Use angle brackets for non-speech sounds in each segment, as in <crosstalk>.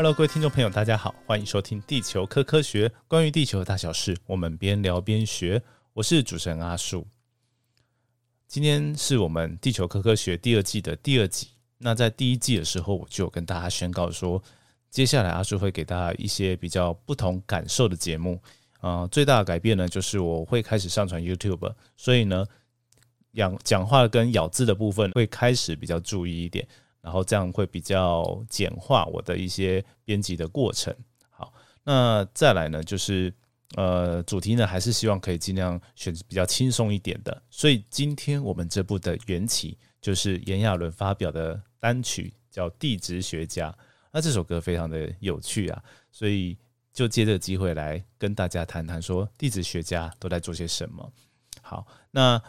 Hello，各位听众朋友，大家好，欢迎收听《地球科科学》，关于地球的大小事，我们边聊边学。我是主持人阿树。今天是我们《地球科科学》第二季的第二集。那在第一季的时候，我就有跟大家宣告说，接下来阿树会给大家一些比较不同感受的节目。啊，最大的改变呢，就是我会开始上传 YouTube，所以呢，讲讲话跟咬字的部分会开始比较注意一点。然后这样会比较简化我的一些编辑的过程。好，那再来呢，就是呃，主题呢还是希望可以尽量选比较轻松一点的。所以今天我们这部的缘起就是炎亚纶发表的单曲，叫《地质学家》。那这首歌非常的有趣啊，所以就借这个机会来跟大家谈谈，说地质学家都在做些什么。好，那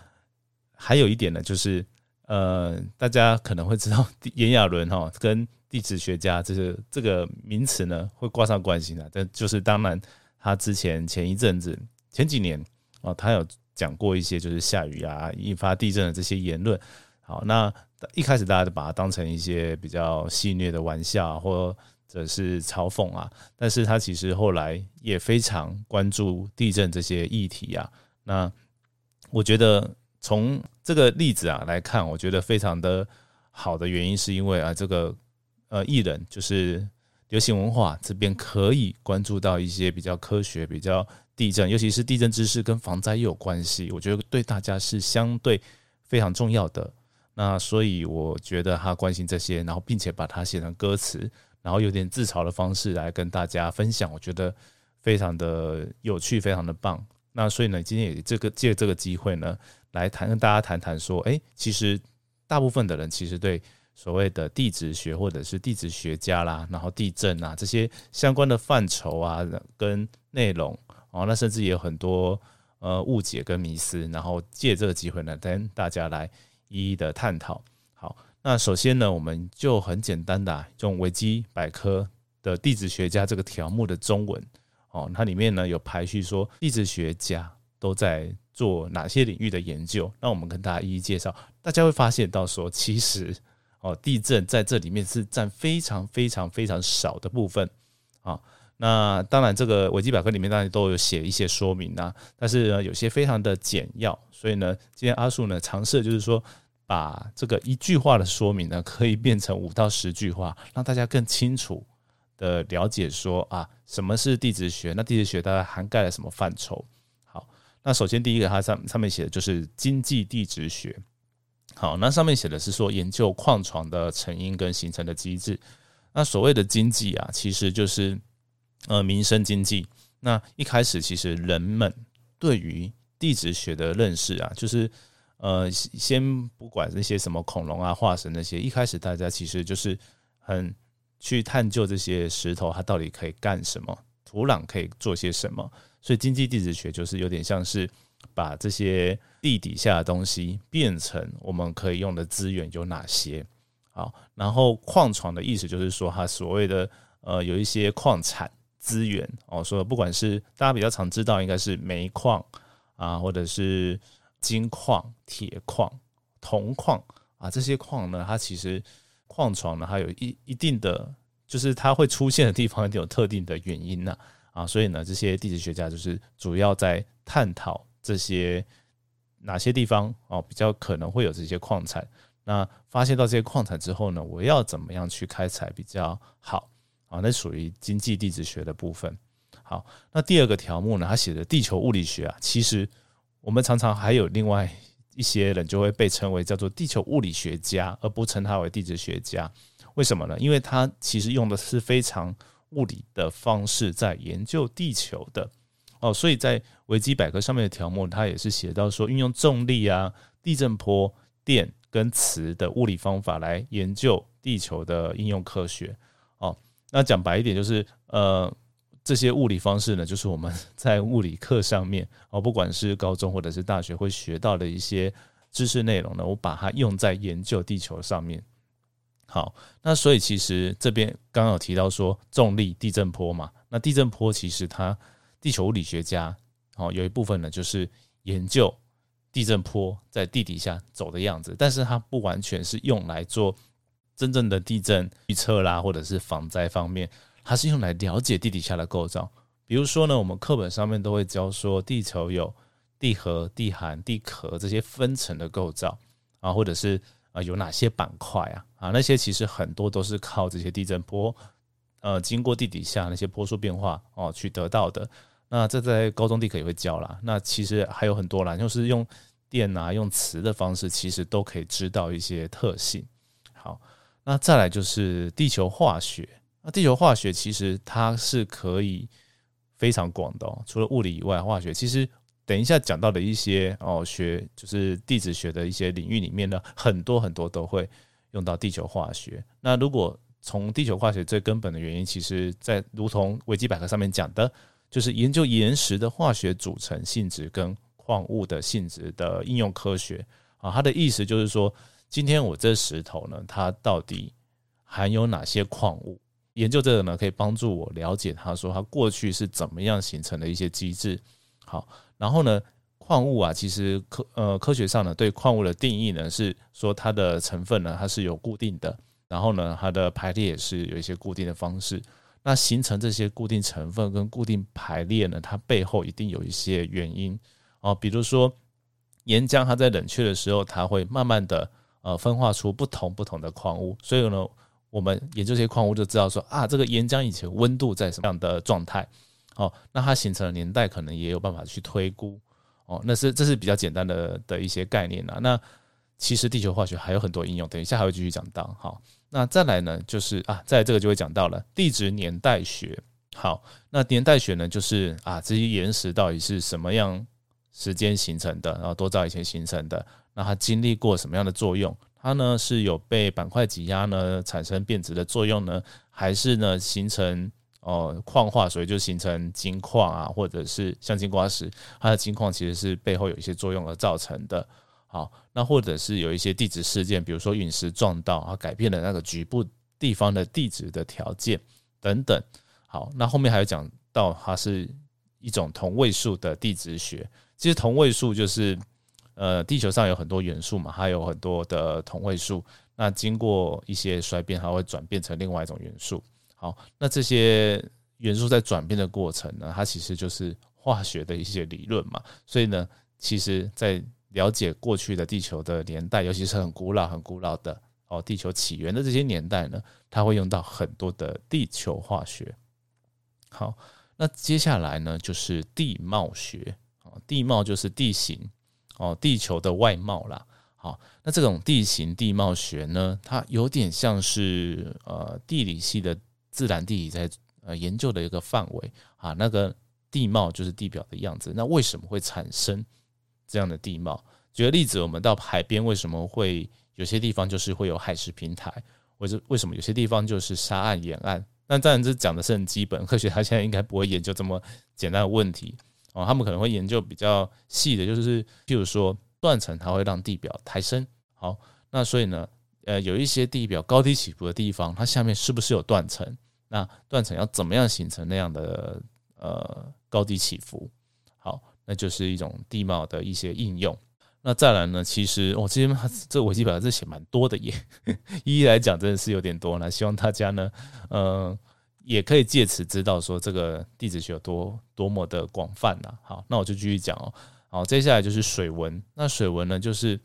还有一点呢，就是。呃，大家可能会知道 <laughs> 炎亚纶哈跟地质学家这个这个名词呢会挂上关系的，但就是当然他之前前一阵子前几年哦，他有讲过一些就是下雨啊引发地震的这些言论。好，那一开始大家都把它当成一些比较戏谑的玩笑或者是嘲讽啊，但是他其实后来也非常关注地震这些议题啊。那我觉得。从这个例子啊来看，我觉得非常的好的原因，是因为啊，这个呃艺人就是流行文化这边可以关注到一些比较科学、比较地震，尤其是地震知识跟防灾又有关系，我觉得对大家是相对非常重要的。那所以我觉得他关心这些，然后并且把它写成歌词，然后有点自嘲的方式来跟大家分享，我觉得非常的有趣，非常的棒。那所以呢，今天也这个借这个机会呢。来谈跟大家谈谈说，哎，其实大部分的人其实对所谓的地质学或者是地质学家啦，然后地震啊这些相关的范畴啊跟内容哦，那甚至也有很多呃误解跟迷思，然后借这个机会呢，跟大家来一一的探讨。好，那首先呢，我们就很简单的用维基百科的地质学家这个条目的中文哦，它里面呢有排序说地质学家都在。做哪些领域的研究？那我们跟大家一一介绍。大家会发现到说，其实哦，地震在这里面是占非常非常非常少的部分啊。那当然，这个维基百科里面当然都有写一些说明啊，但是呢，有些非常的简要。所以呢，今天阿树呢尝试就是说，把这个一句话的说明呢，可以变成五到十句话，让大家更清楚的了解说啊，什么是地质学？那地质学大概涵盖了什么范畴？好那首先第一个，它上上面写的就是经济地质学。好，那上面写的是说研究矿床的成因跟形成的机制。那所谓的经济啊，其实就是呃民生经济。那一开始其实人们对于地质学的认识啊，就是呃先不管那些什么恐龙啊、化石那些，一开始大家其实就是很去探究这些石头它到底可以干什么，土壤可以做些什么。所以经济地质学就是有点像是把这些地底下的东西变成我们可以用的资源有哪些？好，然后矿床的意思就是说，它所谓的呃有一些矿产资源哦，说不管是大家比较常知道，应该是煤矿啊，或者是金矿、铁矿、铜矿啊，这些矿呢，它其实矿床呢，它有一一定的，就是它会出现的地方一定有特定的原因呐。啊，所以呢，这些地质学家就是主要在探讨这些哪些地方哦比较可能会有这些矿产。那发现到这些矿产之后呢，我要怎么样去开采比较好啊？那属于经济地质学的部分。好，那第二个条目呢，它写的地球物理学啊，其实我们常常还有另外一些人就会被称为叫做地球物理学家，而不称他为地质学家。为什么呢？因为他其实用的是非常。物理的方式在研究地球的哦，所以在维基百科上面的条目，他也是写到说，运用重力啊、地震波、电跟磁的物理方法来研究地球的应用科学哦。那讲白一点，就是呃，这些物理方式呢，<laughs> 就是我们在物理课上面哦，不管是高中或者是大学会学到的一些知识内容呢，我把它用在研究地球上面。好，那所以其实这边刚刚有提到说重力、地震波嘛，那地震波其实它地球物理学家哦有一部分呢就是研究地震波在地底下走的样子，但是它不完全是用来做真正的地震预测啦，或者是防灾方面它是用来了解地底下的构造。比如说呢，我们课本上面都会教说，地球有地核、地函、地壳这些分层的构造啊，或者是啊有哪些板块啊啊，那些其实很多都是靠这些地震波，呃，经过地底下那些波速变化哦去得到的。那这在高中地壳也会教啦。那其实还有很多啦，就是用电啊、用磁的方式，其实都可以知道一些特性。好，那再来就是地球化学。那地球化学其实它是可以。非常广的哦，除了物理以外，化学其实等一下讲到的一些哦，学就是地质学的一些领域里面呢，很多很多都会用到地球化学。那如果从地球化学最根本的原因，其实在如同维基百科上面讲的，就是研究岩石的化学组成性质跟矿物的性质的应用科学啊。它的意思就是说，今天我这石头呢，它到底含有哪些矿物？研究这个呢，可以帮助我了解它，说它过去是怎么样形成的一些机制。好，然后呢，矿物啊，其实科呃科学上呢，对矿物的定义呢，是说它的成分呢，它是有固定的，然后呢，它的排列也是有一些固定的方式。那形成这些固定成分跟固定排列呢，它背后一定有一些原因哦，比如说岩浆它在冷却的时候，它会慢慢的呃分化出不同不同的矿物，所以呢。我们研究这些矿物就知道说啊，这个岩浆以前温度在什么样的状态？哦，那它形成的年代可能也有办法去推估。哦，那是这是比较简单的的一些概念啊。那其实地球化学还有很多应用，等一下还会继续讲到。好，那再来呢，就是啊，在这个就会讲到了地质年代学。好，那年代学呢，就是啊，这些岩石到底是什么样时间形成的，然后多早以前形成的，那它经历过什么样的作用？它呢是有被板块挤压呢产生变质的作用呢，还是呢形成哦矿化，所以就形成金矿啊，或者是像金瓜石，它的金矿其实是背后有一些作用而造成的。好，那或者是有一些地质事件，比如说陨石撞到啊，改变了那个局部地方的地质的条件等等。好，那后面还有讲到它是一种同位素的地质学，其实同位素就是。呃，地球上有很多元素嘛，还有很多的同位素。那经过一些衰变，它会转变成另外一种元素。好，那这些元素在转变的过程呢，它其实就是化学的一些理论嘛。所以呢，其实在了解过去的地球的年代，尤其是很古老、很古老的哦，地球起源的这些年代呢，它会用到很多的地球化学。好，那接下来呢，就是地貌学啊，地貌就是地形。哦，地球的外貌啦，好，那这种地形地貌学呢，它有点像是呃地理系的自然地理在呃研究的一个范围啊。那个地貌就是地表的样子，那为什么会产生这样的地貌？举个例子，我们到海边为什么会有些地方就是会有海蚀平台，或者为什么有些地方就是沙岸沿岸？那当然这讲的是很基本，科学家现在应该不会研究这么简单的问题。哦，他们可能会研究比较细的，就是譬如说断层，它会让地表抬升。好，那所以呢，呃，有一些地表高低起伏的地方，它下面是不是有断层？那断层要怎么样形成那样的呃高低起伏？好，那就是一种地貌的一些应用。那再来呢，其实我这边这维基百科这写蛮多的耶，一 <laughs> 一来讲真的是有点多那。希望大家呢，嗯。也可以借此知道说这个地质学有多多么的广泛呐。好，那我就继续讲哦。好，接下来就是水文。那水文呢，就是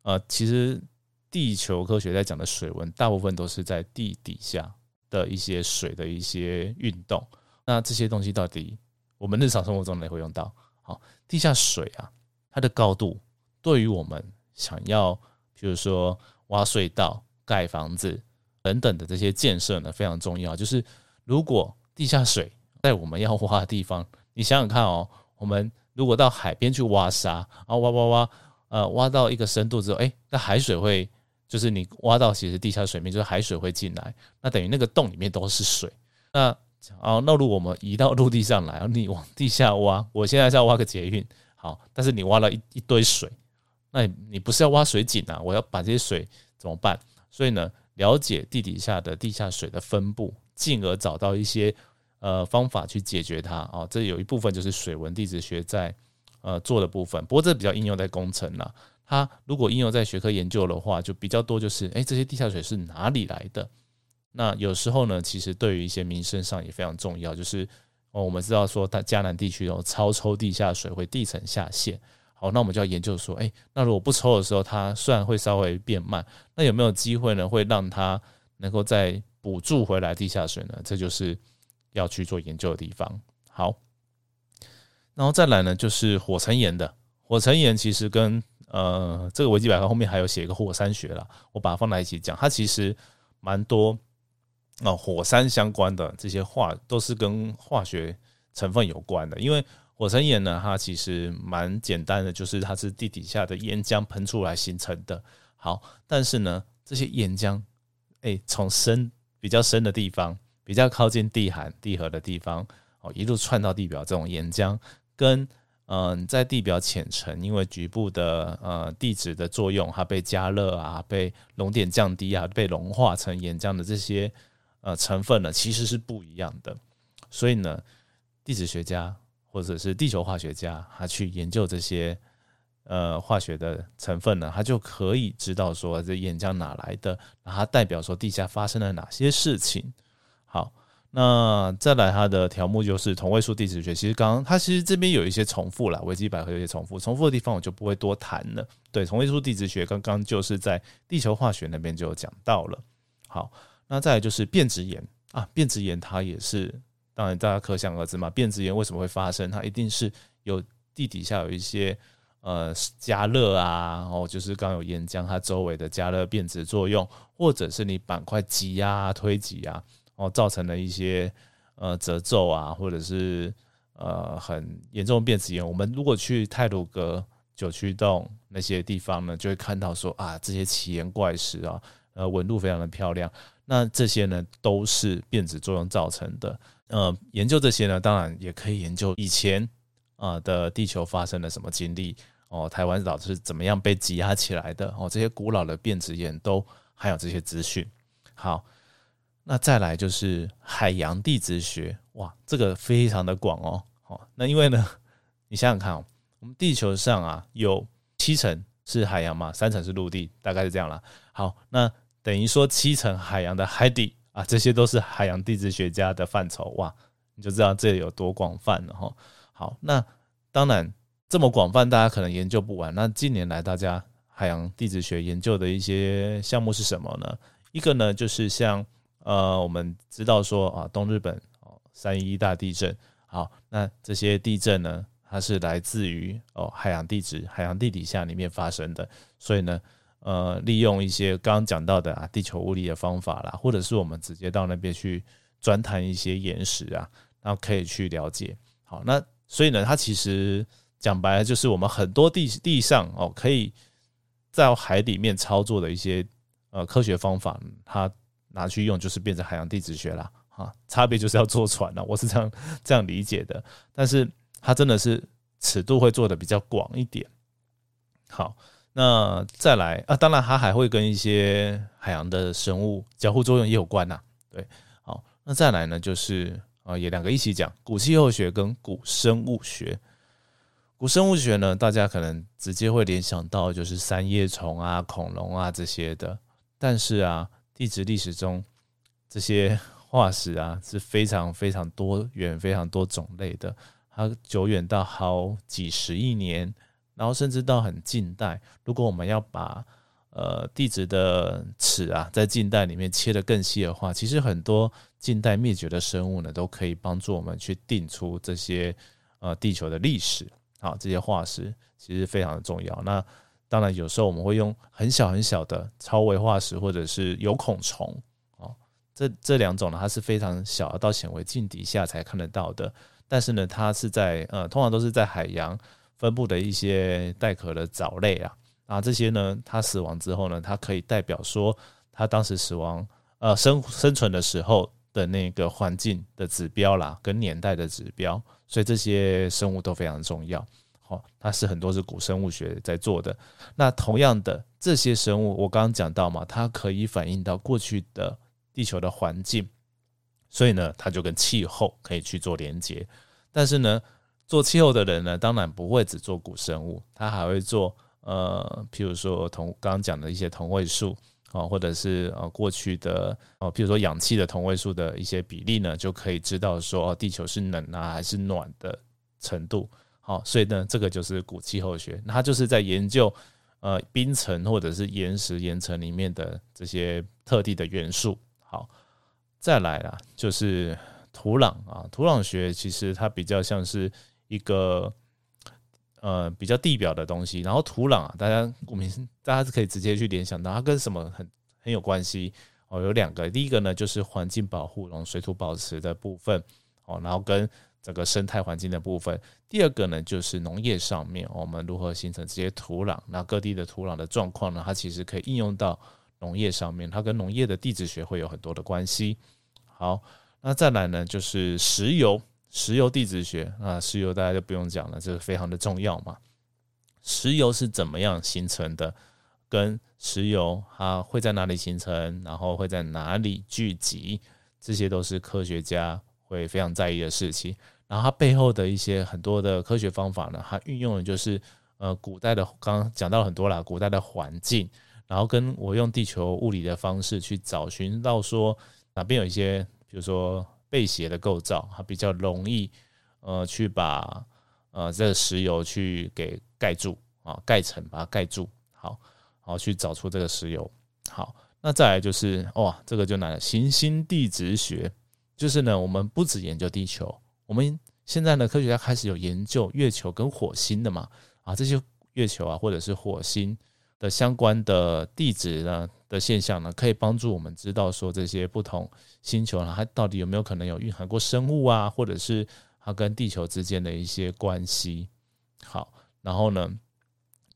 呃，其实地球科学在讲的水文，大部分都是在地底下的一些水的一些运动。那这些东西到底我们日常生活中也会用到？好，地下水啊，它的高度对于我们想要，比如说挖隧道、盖房子等等的这些建设呢，非常重要，就是。如果地下水在我们要挖的地方，你想想看哦，我们如果到海边去挖沙，然后挖挖挖，呃，挖到一个深度之后，哎，那海水会，就是你挖到其实地下水面，就是海水会进来，那等于那个洞里面都是水。那哦，那如果我们移到陆地上来，你往地下挖，我现在是要挖个捷运，好，但是你挖了一一堆水，那你你不是要挖水井啊？我要把这些水怎么办？所以呢，了解地底下的地下水的分布。进而找到一些呃方法去解决它啊，这有一部分就是水文地质学在呃做的部分，不过这比较应用在工程啦。它如果应用在学科研究的话，就比较多就是，哎，这些地下水是哪里来的？那有时候呢，其实对于一些民生上也非常重要，就是哦，我们知道说，它江南地区有超抽地下水会地层下陷。好，那我们就要研究说，哎，那如果不抽的时候，它虽然会稍微变慢，那有没有机会呢，会让它能够在补助回来地下水呢？这就是要去做研究的地方。好，然后再来呢，就是火成岩的火成岩，其实跟呃这个维基百科后面还有写一个火山学了，我把它放在一起讲，它其实蛮多哦火山相关的这些化都是跟化学成分有关的，因为。火成岩呢，它其实蛮简单的，就是它是地底下的岩浆喷出来形成的。好，但是呢，这些岩浆，哎，从深比较深的地方，比较靠近地寒地核的地方，哦，一路窜到地表，这种岩浆跟嗯，在地表浅层，因为局部的呃地质的作用，它被加热啊，被熔点降低啊，被融化成岩浆的这些呃成分呢，其实是不一样的。所以呢，地质学家。或者是地球化学家，他去研究这些呃化学的成分呢，他就可以知道说这岩浆哪来的，它代表说地下发生了哪些事情。好，那再来它的条目就是同位素地质学。其实刚刚它其实这边有一些重复了，维基百科有些重复，重复的地方我就不会多谈了。对，同位素地质学刚刚就是在地球化学那边就讲到了。好，那再来就是变质岩啊，变质岩它也是。当然，大家可想而知嘛，变质岩为什么会发生？它一定是有地底下有一些呃加热啊，然后就是刚有岩浆它周围的加热变质作用，或者是你板块挤压推挤啊，哦造成了一些呃褶皱啊，或者是呃很严重的变质岩。我们如果去泰鲁阁九曲洞那些地方呢，就会看到说啊这些奇岩怪石啊，呃纹路非常的漂亮。那这些呢都是变质作用造成的。呃，研究这些呢，当然也可以研究以前啊的地球发生了什么经历哦，台湾岛是怎么样被挤压起来的哦，这些古老的变质岩都含有这些资讯。好，那再来就是海洋地质学，哇，这个非常的广哦。好，那因为呢，你想想看哦，我们地球上啊有七成是海洋嘛，三成是陆地，大概是这样了。好，那等于说七成海洋的海底。啊，这些都是海洋地质学家的范畴哇，你就知道这里有多广泛了哈。好，那当然这么广泛，大家可能研究不完。那近年来大家海洋地质学研究的一些项目是什么呢？一个呢就是像呃，我们知道说啊，东日本哦三一大地震，好，那这些地震呢，它是来自于哦海洋地质、海洋地底下里面发生的，所以呢。呃，利用一些刚刚讲到的啊，地球物理的方法啦，或者是我们直接到那边去钻探一些岩石啊，然后可以去了解。好，那所以呢，它其实讲白了就是我们很多地地上哦，可以在海里面操作的一些呃科学方法，它拿去用就是变成海洋地质学了啊。差别就是要坐船了，我是这样这样理解的。但是它真的是尺度会做的比较广一点。好。那再来啊，当然它还会跟一些海洋的生物交互作用也有关呐。对，好，那再来呢，就是啊，也两个一起讲古气候学跟古生物学。古生物学呢，大家可能直接会联想到就是三叶虫啊、恐龙啊这些的，但是啊，地质历史中这些化石啊是非常非常多元、非常多种类的，它久远到好几十亿年。然后甚至到很近代，如果我们要把呃地质的尺啊，在近代里面切得更细的话，其实很多近代灭绝的生物呢，都可以帮助我们去定出这些呃地球的历史。啊，这些化石其实非常的重要。那当然有时候我们会用很小很小的超微化石，或者是有孔虫哦，这这两种呢，它是非常小，到显微镜底下才看得到的。但是呢，它是在呃，通常都是在海洋。分布的一些带壳的藻类啊，啊，这些呢，它死亡之后呢，它可以代表说它当时死亡，呃，生生存的时候的那个环境的指标啦，跟年代的指标，所以这些生物都非常重要。好，它是很多是古生物学在做的。那同样的这些生物，我刚刚讲到嘛，它可以反映到过去的地球的环境，所以呢，它就跟气候可以去做连接。但是呢，做气候的人呢，当然不会只做古生物，他还会做呃，譬如说同刚刚讲的一些同位素，啊，或者是呃过去的哦，比如说氧气的同位素的一些比例呢，就可以知道说哦，地球是冷啊还是暖的程度。好，所以呢，这个就是古气候学，它就是在研究呃冰层或者是岩石岩层里面的这些特定的元素。好，再来啦，就是土壤啊，土壤学其实它比较像是一个呃比较地表的东西，然后土壤啊，大家我们大家是可以直接去联想到它跟什么很很有关系。哦，有两个，第一个呢就是环境保护，然后水土保持的部分。哦，然后跟整个生态环境的部分，第二个呢就是农业上面，我们如何形成这些土壤，那各地的土壤的状况呢，它其实可以应用到农业上面，它跟农业的地质学会有很多的关系。好，那再来呢就是石油，石油地质学啊，石油大家就不用讲了，这个非常的重要嘛。石油是怎么样形成的？跟石油它会在哪里形成，然后会在哪里聚集，这些都是科学家会非常在意的事情。然后它背后的一些很多的科学方法呢，它运用的就是呃古代的，刚刚讲到很多啦，古代的环境，然后跟我用地球物理的方式去找寻到说哪边有一些，比如说背斜的构造，它比较容易呃去把呃这个石油去给盖住啊，盖层把它盖住，好，好去找出这个石油。好，那再来就是哇，这个就难了，行星地质学，就是呢，我们不只研究地球。我们现在呢，科学家开始有研究月球跟火星的嘛，啊，这些月球啊或者是火星的相关的地质呢的现象呢，可以帮助我们知道说这些不同星球呢，它到底有没有可能有蕴含过生物啊，或者是它跟地球之间的一些关系。好，然后呢，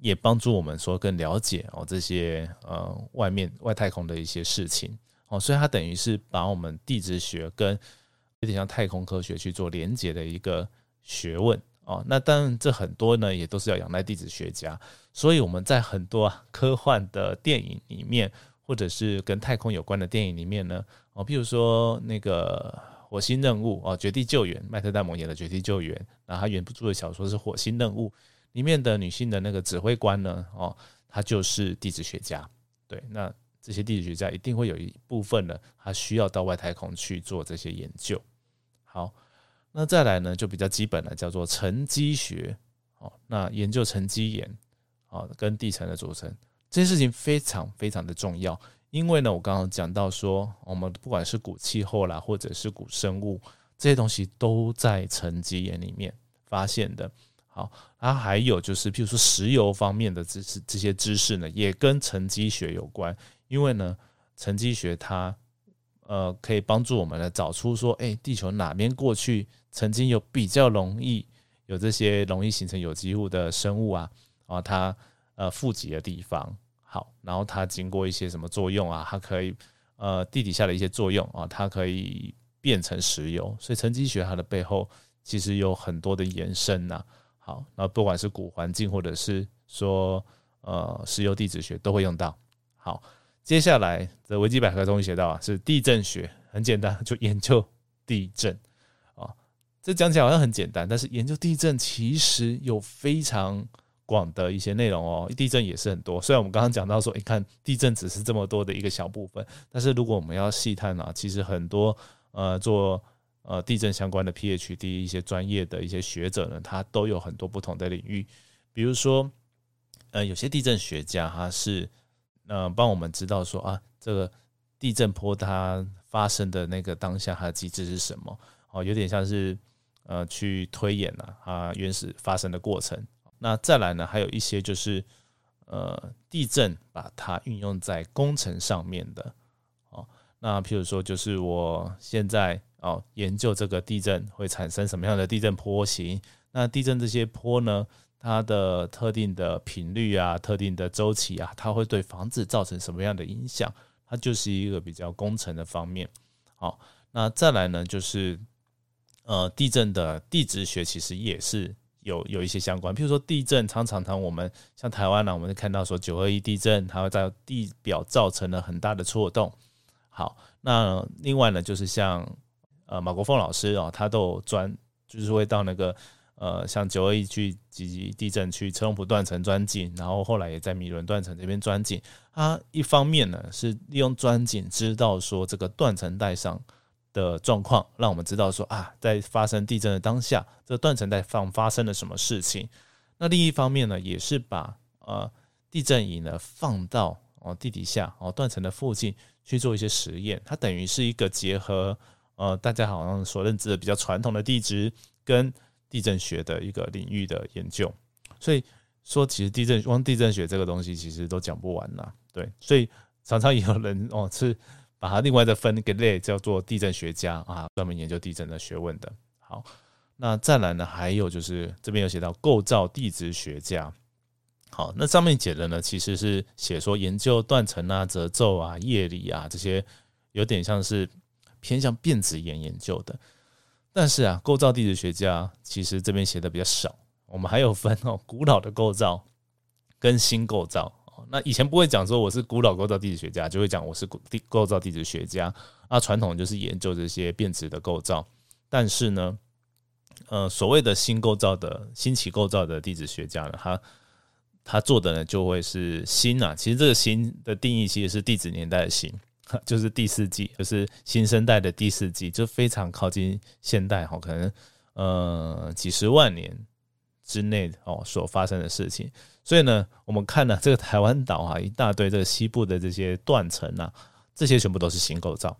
也帮助我们说更了解哦这些呃外面外太空的一些事情哦，所以它等于是把我们地质学跟有点像太空科学去做连接的一个学问哦，那当然这很多呢也都是要仰赖地质学家，所以我们在很多科幻的电影里面，或者是跟太空有关的电影里面呢，哦，譬如说那个火星任务哦，绝地救援，麦特戴蒙演的绝地救援，然后他原著的小说是火星任务里面的女性的那个指挥官呢，哦，她就是地质学家，对，那这些地质学家一定会有一部分呢，他需要到外太空去做这些研究。好，那再来呢，就比较基本的，叫做沉积学。哦，那研究沉积岩，哦，跟地层的组成，这件事情非常非常的重要。因为呢，我刚刚讲到说，我们不管是古气候啦，或者是古生物，这些东西都在沉积岩里面发现的。好，啊还有就是，譬如说石油方面的知识，这些知识呢，也跟沉积学有关。因为呢，沉积学它。呃，可以帮助我们来找出说，哎，地球哪边过去曾经有比较容易有这些容易形成有机物的生物啊，啊，它呃富集的地方，好，然后它经过一些什么作用啊，它可以呃地底下的一些作用啊，它可以变成石油，所以沉积学它的背后其实有很多的延伸呐，好，那不管是古环境或者是说呃石油地质学都会用到，好。接下来的维基百科中写到啊，是地震学，很简单，就研究地震啊。这讲起来好像很简单，但是研究地震其实有非常广的一些内容哦。地震也是很多，虽然我们刚刚讲到说，你看地震只是这么多的一个小部分，但是如果我们要细探啊，其实很多呃做呃地震相关的 PhD 一些专业的一些学者呢，他都有很多不同的领域，比如说呃有些地震学家他是。嗯，帮我们知道说啊，这个地震波它发生的那个当下它的机制是什么？哦，有点像是呃去推演了它原始发生的过程。那再来呢，还有一些就是呃地震把它运用在工程上面的。哦，那譬如说就是我现在哦研究这个地震会产生什么样的地震波形？那地震这些坡呢？它的特定的频率啊，特定的周期啊，它会对房子造成什么样的影响？它就是一个比较工程的方面。好，那再来呢，就是呃，地震的地质学其实也是有有一些相关。譬如说地震，常常常我们像台湾呢，我们就看到说九二一地震，它会在地表造成了很大的错动。好，那另外呢，就是像呃马国凤老师哦，他都有专，就是会到那个。呃，像九二一去及地震去车龙埔断层钻井，然后后来也在米伦断层这边钻井。它一方面呢是利用钻井知道说这个断层带上的状况，让我们知道说啊，在发生地震的当下，这个断层带上发生了什么事情。那另一方面呢，也是把呃地震仪呢放到哦地底下哦断层的附近去做一些实验。它等于是一个结合呃大家好像所认知的比较传统的地质跟地震学的一个领域的研究，所以说其实地震光地震学这个东西其实都讲不完呐。对，所以常常也有人哦是把它另外再分一个类叫做地震学家啊，专门研究地震的学问的。好，那再来呢，还有就是这边有写到构造地质学家。好，那上面写的呢，其实是写说研究断层啊、褶皱啊、叶理啊这些，有点像是偏向变质岩研究的。但是啊，构造地质学家其实这边写的比较少。我们还有分哦，古老的构造跟新构造。那以前不会讲说我是古老构造地质学家，就会讲我是地构造地质学家。那传统就是研究这些变质的构造。但是呢，呃，所谓的新构造的新奇构造的地质学家呢，他他做的呢就会是新啊。其实这个新的定义其实是地质年代的新。就是第四季，就是新生代的第四季，就非常靠近现代哈，可能呃几十万年之内哦所发生的事情。所以呢，我们看了这个台湾岛啊，一大堆这个西部的这些断层啊，这些全部都是新构造。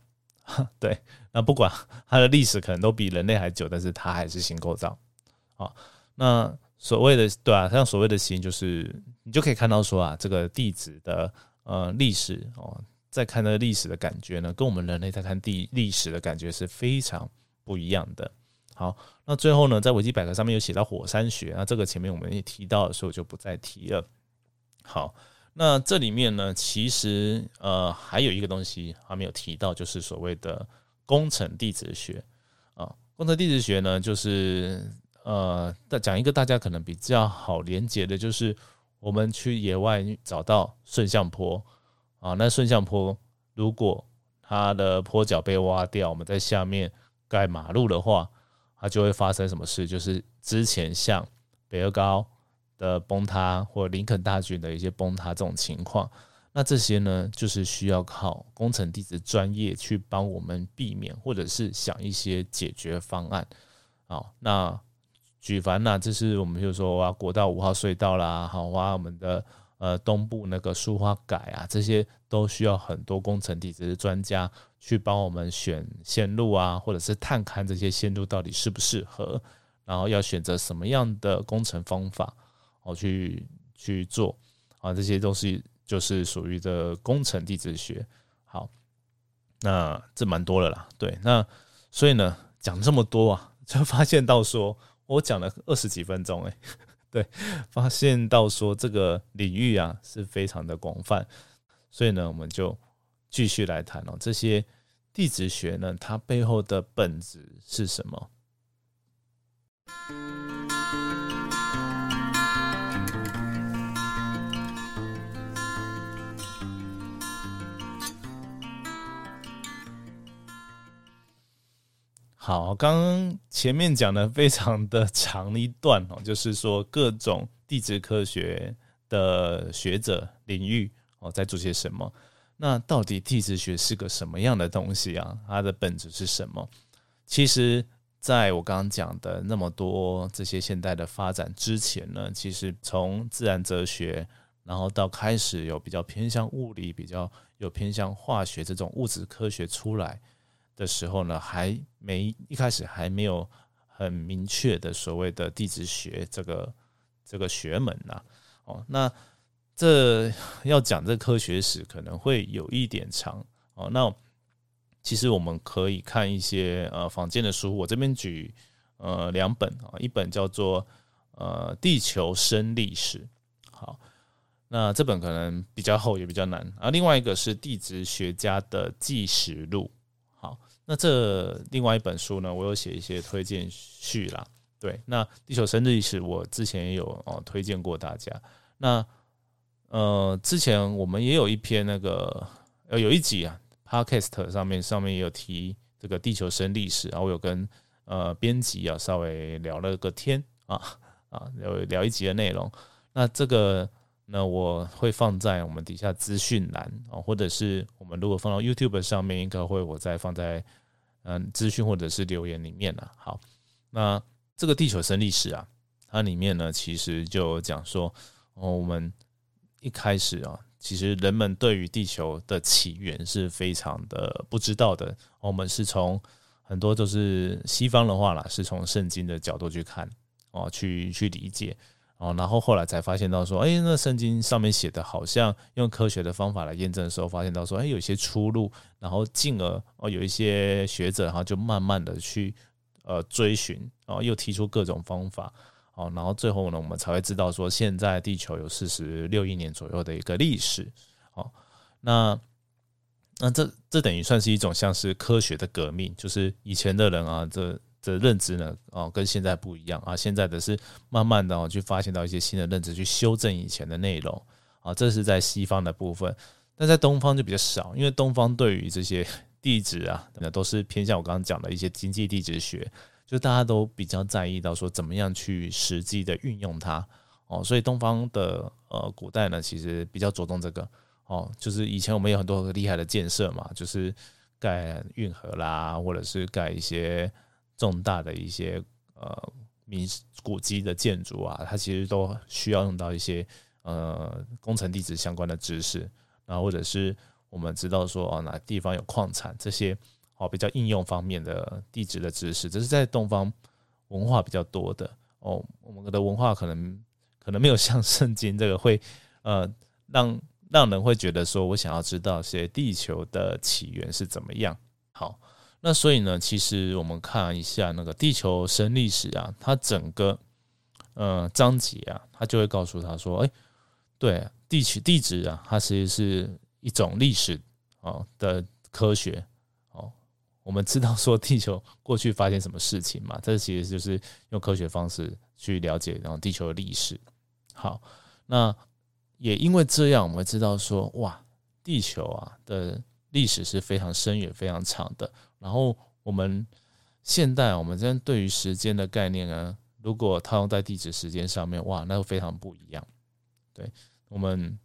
对，那不管它的历史可能都比人类还久，但是它还是新构造。好，那所谓的对啊，像所谓的新，就是你就可以看到说啊，这个地质的呃历史哦。在看那个历史的感觉呢，跟我们人类在看地历史的感觉是非常不一样的。好，那最后呢，在维基百科上面有写到火山学，那这个前面我们也提到，所以我就不再提了。好，那这里面呢，其实呃还有一个东西还没有提到，就是所谓的工程地质学啊。工程地质学呢，就是呃讲一个大家可能比较好连接的，就是我们去野外找到顺向坡。啊，那顺向坡如果它的坡脚被挖掉，我们在下面盖马路的话，它就会发生什么事？就是之前像北二高的崩塌或林肯大郡的一些崩塌这种情况，那这些呢，就是需要靠工程地质专业去帮我们避免，或者是想一些解决方案。好，那举凡呢，这是我们就说挖国道五号隧道啦，好挖我们的。呃，东部那个树花改啊，这些都需要很多工程地质专家去帮我们选线路啊，或者是探勘这些线路到底适不适合，然后要选择什么样的工程方法，哦，去去做啊，这些都是就是属于的工程地质学。好，那这蛮多了啦，对，那所以呢，讲这么多啊，就发现到说我讲了二十几分钟，哎。对，发现到说这个领域啊是非常的广泛，所以呢，我们就继续来谈哦，这些地质学呢，它背后的本质是什么？好，刚刚前面讲的非常的长一段哦，<laughs> 就是说各种地质科学的学者领域哦在做些什么。那到底地质学是个什么样的东西啊？它的本质是什么？其实，在我刚刚讲的那么多这些现代的发展之前呢，其实从自然哲学，然后到开始有比较偏向物理、比较有偏向化学这种物质科学出来。的时候呢，还没一开始还没有很明确的所谓的地质学这个这个学门呐。哦，那这要讲这科学史可能会有一点长哦。那其实我们可以看一些呃坊间的书，我这边举呃两本啊，一本叫做呃地球生历史，好，那这本可能比较厚也比较难啊。另外一个是地质学家的纪实录。那这另外一本书呢，我有写一些推荐序啦。对，那地球生历史我之前也有哦推荐过大家。那呃，之前我们也有一篇那个呃有一集啊，Podcast 上面上面也有提这个地球生历史，然后我有跟呃编辑啊稍微聊了个天啊啊，有聊一集的内容。那这个呢，我会放在我们底下资讯栏啊，或者是我们如果放到 YouTube 上面，应该会我再放在嗯资讯或者是留言里面了。好，那这个地球生历史啊，它里面呢其实就讲说，哦，我们一开始啊，其实人们对于地球的起源是非常的不知道的。我们是从很多都是西方的话啦，是从圣经的角度去看哦，去去理解。哦，然后后来才发现到说，哎，那圣经上面写的，好像用科学的方法来验证的时候，发现到说，哎，有些出入，然后进而哦，有一些学者哈，就慢慢的去呃追寻，哦，又提出各种方法，哦，然后最后呢，我们才会知道说，现在地球有四十六亿年左右的一个历史，哦，那那这这等于算是一种像是科学的革命，就是以前的人啊，这。的认知呢，哦，跟现在不一样啊。现在的是慢慢的，去发现到一些新的认知，去修正以前的内容啊。这是在西方的部分，但在东方就比较少，因为东方对于这些地质啊，那都是偏向我刚刚讲的一些经济地质学，就大家都比较在意到说怎么样去实际的运用它哦。所以东方的呃古代呢，其实比较着重这个哦，就是以前我们有很多厉害的建设嘛，就是盖运河啦，或者是盖一些。重大的一些呃民古迹的建筑啊，它其实都需要用到一些呃工程地质相关的知识，然后或者是我们知道说哦哪地方有矿产这些哦比较应用方面的地质的知识，这是在东方文化比较多的哦。我们的文化可能可能没有像圣经这个会呃让让人会觉得说我想要知道些地球的起源是怎么样好。那所以呢，其实我们看一下那个地球生历史啊，它整个呃章节啊，它就会告诉他说，哎，对，地球地质啊，它其实是一种历史哦的科学哦。我们知道说地球过去发生什么事情嘛，这其实就是用科学方式去了解然后地球的历史。好，那也因为这样，我们知道说，哇，地球啊的历史是非常深远、非常长的。然后我们现代，我们这对于时间的概念呢，如果套用在地质时间上面，哇，那就非常不一样。对我们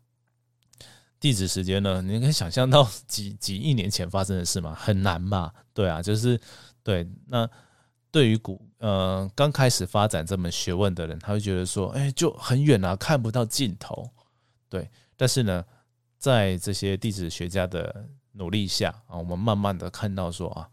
地质时间呢，你可以想象到几几亿年前发生的事吗？很难嘛？对啊，就是对。那对于古呃刚开始发展这门学问的人，他会觉得说，哎，就很远啊，看不到尽头。对，但是呢，在这些地质学家的努力下啊，我们慢慢的看到说啊，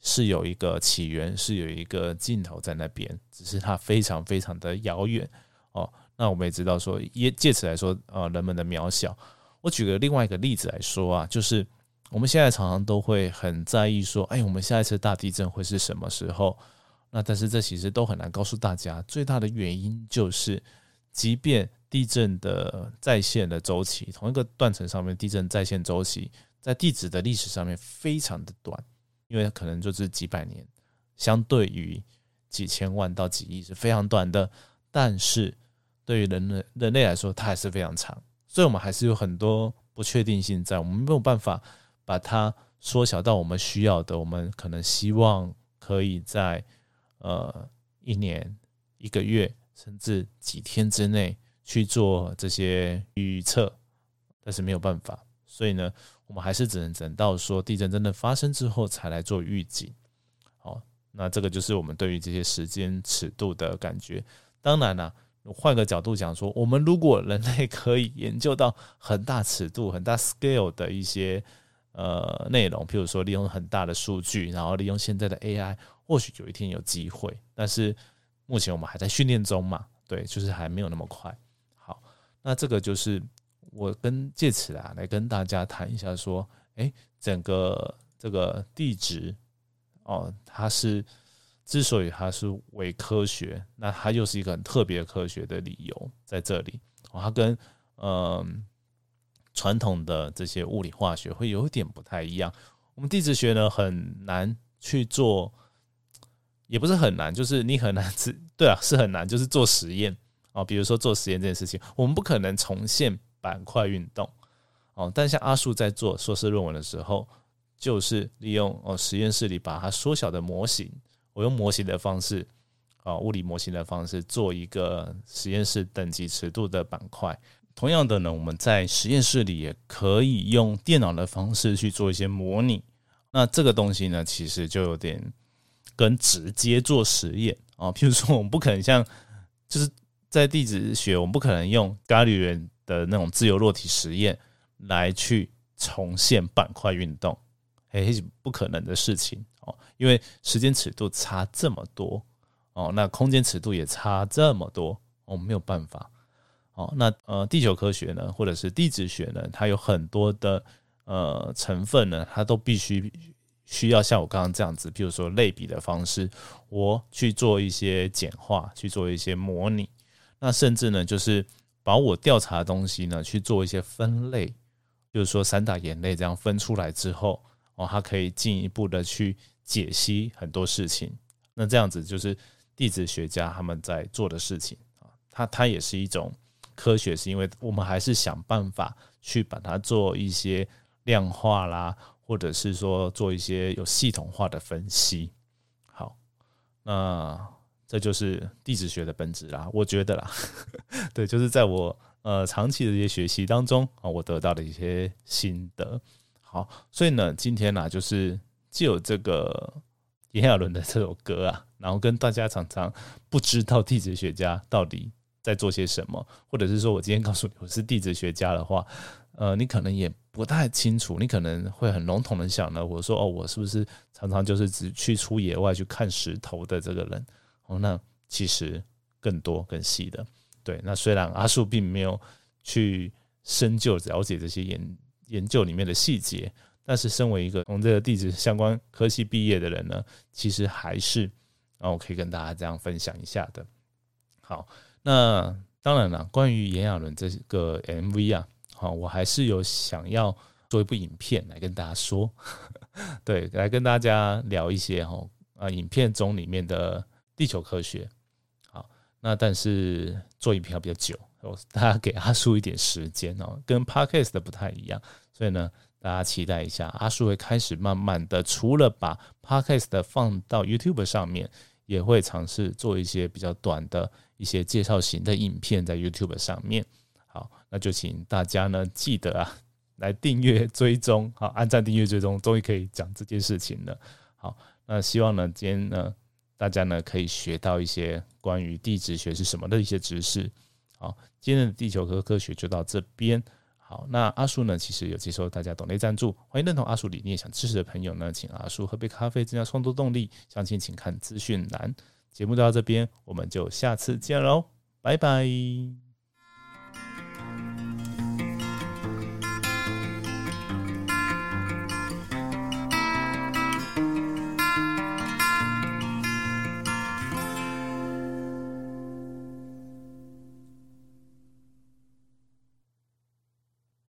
是有一个起源，是有一个尽头在那边，只是它非常非常的遥远哦。那我们也知道说，也借此来说，呃，人们的渺小。我举个另外一个例子来说啊，就是我们现在常常都会很在意说，哎，我们下一次大地震会是什么时候？那但是这其实都很难告诉大家，最大的原因就是，即便地震的在线的周期，同一个断层上面地震在线周期。在地质的历史上面非常的短，因为可能就是几百年，相对于几千万到几亿是非常短的。但是对于人类人类来说，它还是非常长，所以我们还是有很多不确定性在，我们没有办法把它缩小到我们需要的。我们可能希望可以在呃一年、一个月，甚至几天之内去做这些预测，但是没有办法，所以呢。我们还是只能等到说地震真的发生之后才来做预警。好，那这个就是我们对于这些时间尺度的感觉。当然了，换个角度讲说，我们如果人类可以研究到很大尺度、很大 scale 的一些呃内容，譬如说利用很大的数据，然后利用现在的 AI，或许有一天有机会。但是目前我们还在训练中嘛，对，就是还没有那么快。好，那这个就是。我跟借此啊，来跟大家谈一下，说，哎，整个这个地质哦，它是之所以它是伪科学，那它又是一个很特别科学的理由在这里哦，它跟嗯传统的这些物理化学会有点不太一样。我们地质学呢很难去做，也不是很难，就是你很难是，对啊，是很难，就是做实验啊，比如说做实验这件事情，我们不可能重现。板块运动，哦，但像阿树在做硕士论文的时候，就是利用哦实验室里把它缩小的模型，我用模型的方式，啊物理模型的方式做一个实验室等级尺度的板块。同样的呢，我们在实验室里也可以用电脑的方式去做一些模拟。那这个东西呢，其实就有点跟直接做实验啊。譬如说，我们不可能像就是在地质学，我们不可能用伽利略的那种自由落体实验来去重现板块运动，诶，不可能的事情哦。因为时间尺度差这么多哦，那空间尺度也差这么多，我们没有办法。哦，那呃，地球科学呢，或者是地质学呢，它有很多的呃成分呢，它都必须需要像我刚刚这样子，比如说类比的方式，我去做一些简化，去做一些模拟，那甚至呢，就是把我调查的东西呢，去做一些分类，就是说三大眼泪这样分出来之后，哦，它可以进一步的去解析很多事情。那这样子就是地质学家他们在做的事情啊，它它也是一种。科学是因为我们还是想办法去把它做一些量化啦，或者是说做一些有系统化的分析。好，那这就是地质学的本质啦，我觉得啦，<laughs> 对，就是在我呃长期的一些学习当中啊，我得到的一些心得。好，所以呢，今天呢，就是既有这个炎亚纶的这首歌啊，然后跟大家常常不知道地质学家到底。在做些什么，或者是说我今天告诉你我是地质学家的话，呃，你可能也不太清楚，你可能会很笼统的想呢，我说哦，我是不是常常就是只去出野外去看石头的这个人？哦，那其实更多更细的，对。那虽然阿树并没有去深究了解这些研研究里面的细节，但是身为一个从这个地质相关科系毕业的人呢，其实还是啊，我可以跟大家这样分享一下的。好。那当然了，关于炎亚纶这个 MV 啊，好，我还是有想要做一部影片来跟大家说，<laughs> 对，来跟大家聊一些哈啊，影片中里面的地球科学。那但是做影片比较久，我 <laughs> 大家给阿叔一点时间哦，跟 Podcast 的不太一样，所以呢，大家期待一下，阿叔会开始慢慢的，除了把 Podcast 放到 YouTube 上面，也会尝试做一些比较短的。一些介绍型的影片在 YouTube 上面，好，那就请大家呢记得啊，来订阅追踪，好，按赞订阅追踪，终于可以讲这件事情了。好，那希望呢今天呢大家呢可以学到一些关于地质学是什么的一些知识。好，今天的地球科科学就到这边。好，那阿叔呢其实有接受大家懂内赞助，欢迎认同阿叔理念想支持的朋友呢，请阿叔喝杯咖啡增加创作动力，详情请看资讯栏。节目就到这边，我们就下次见喽，拜拜。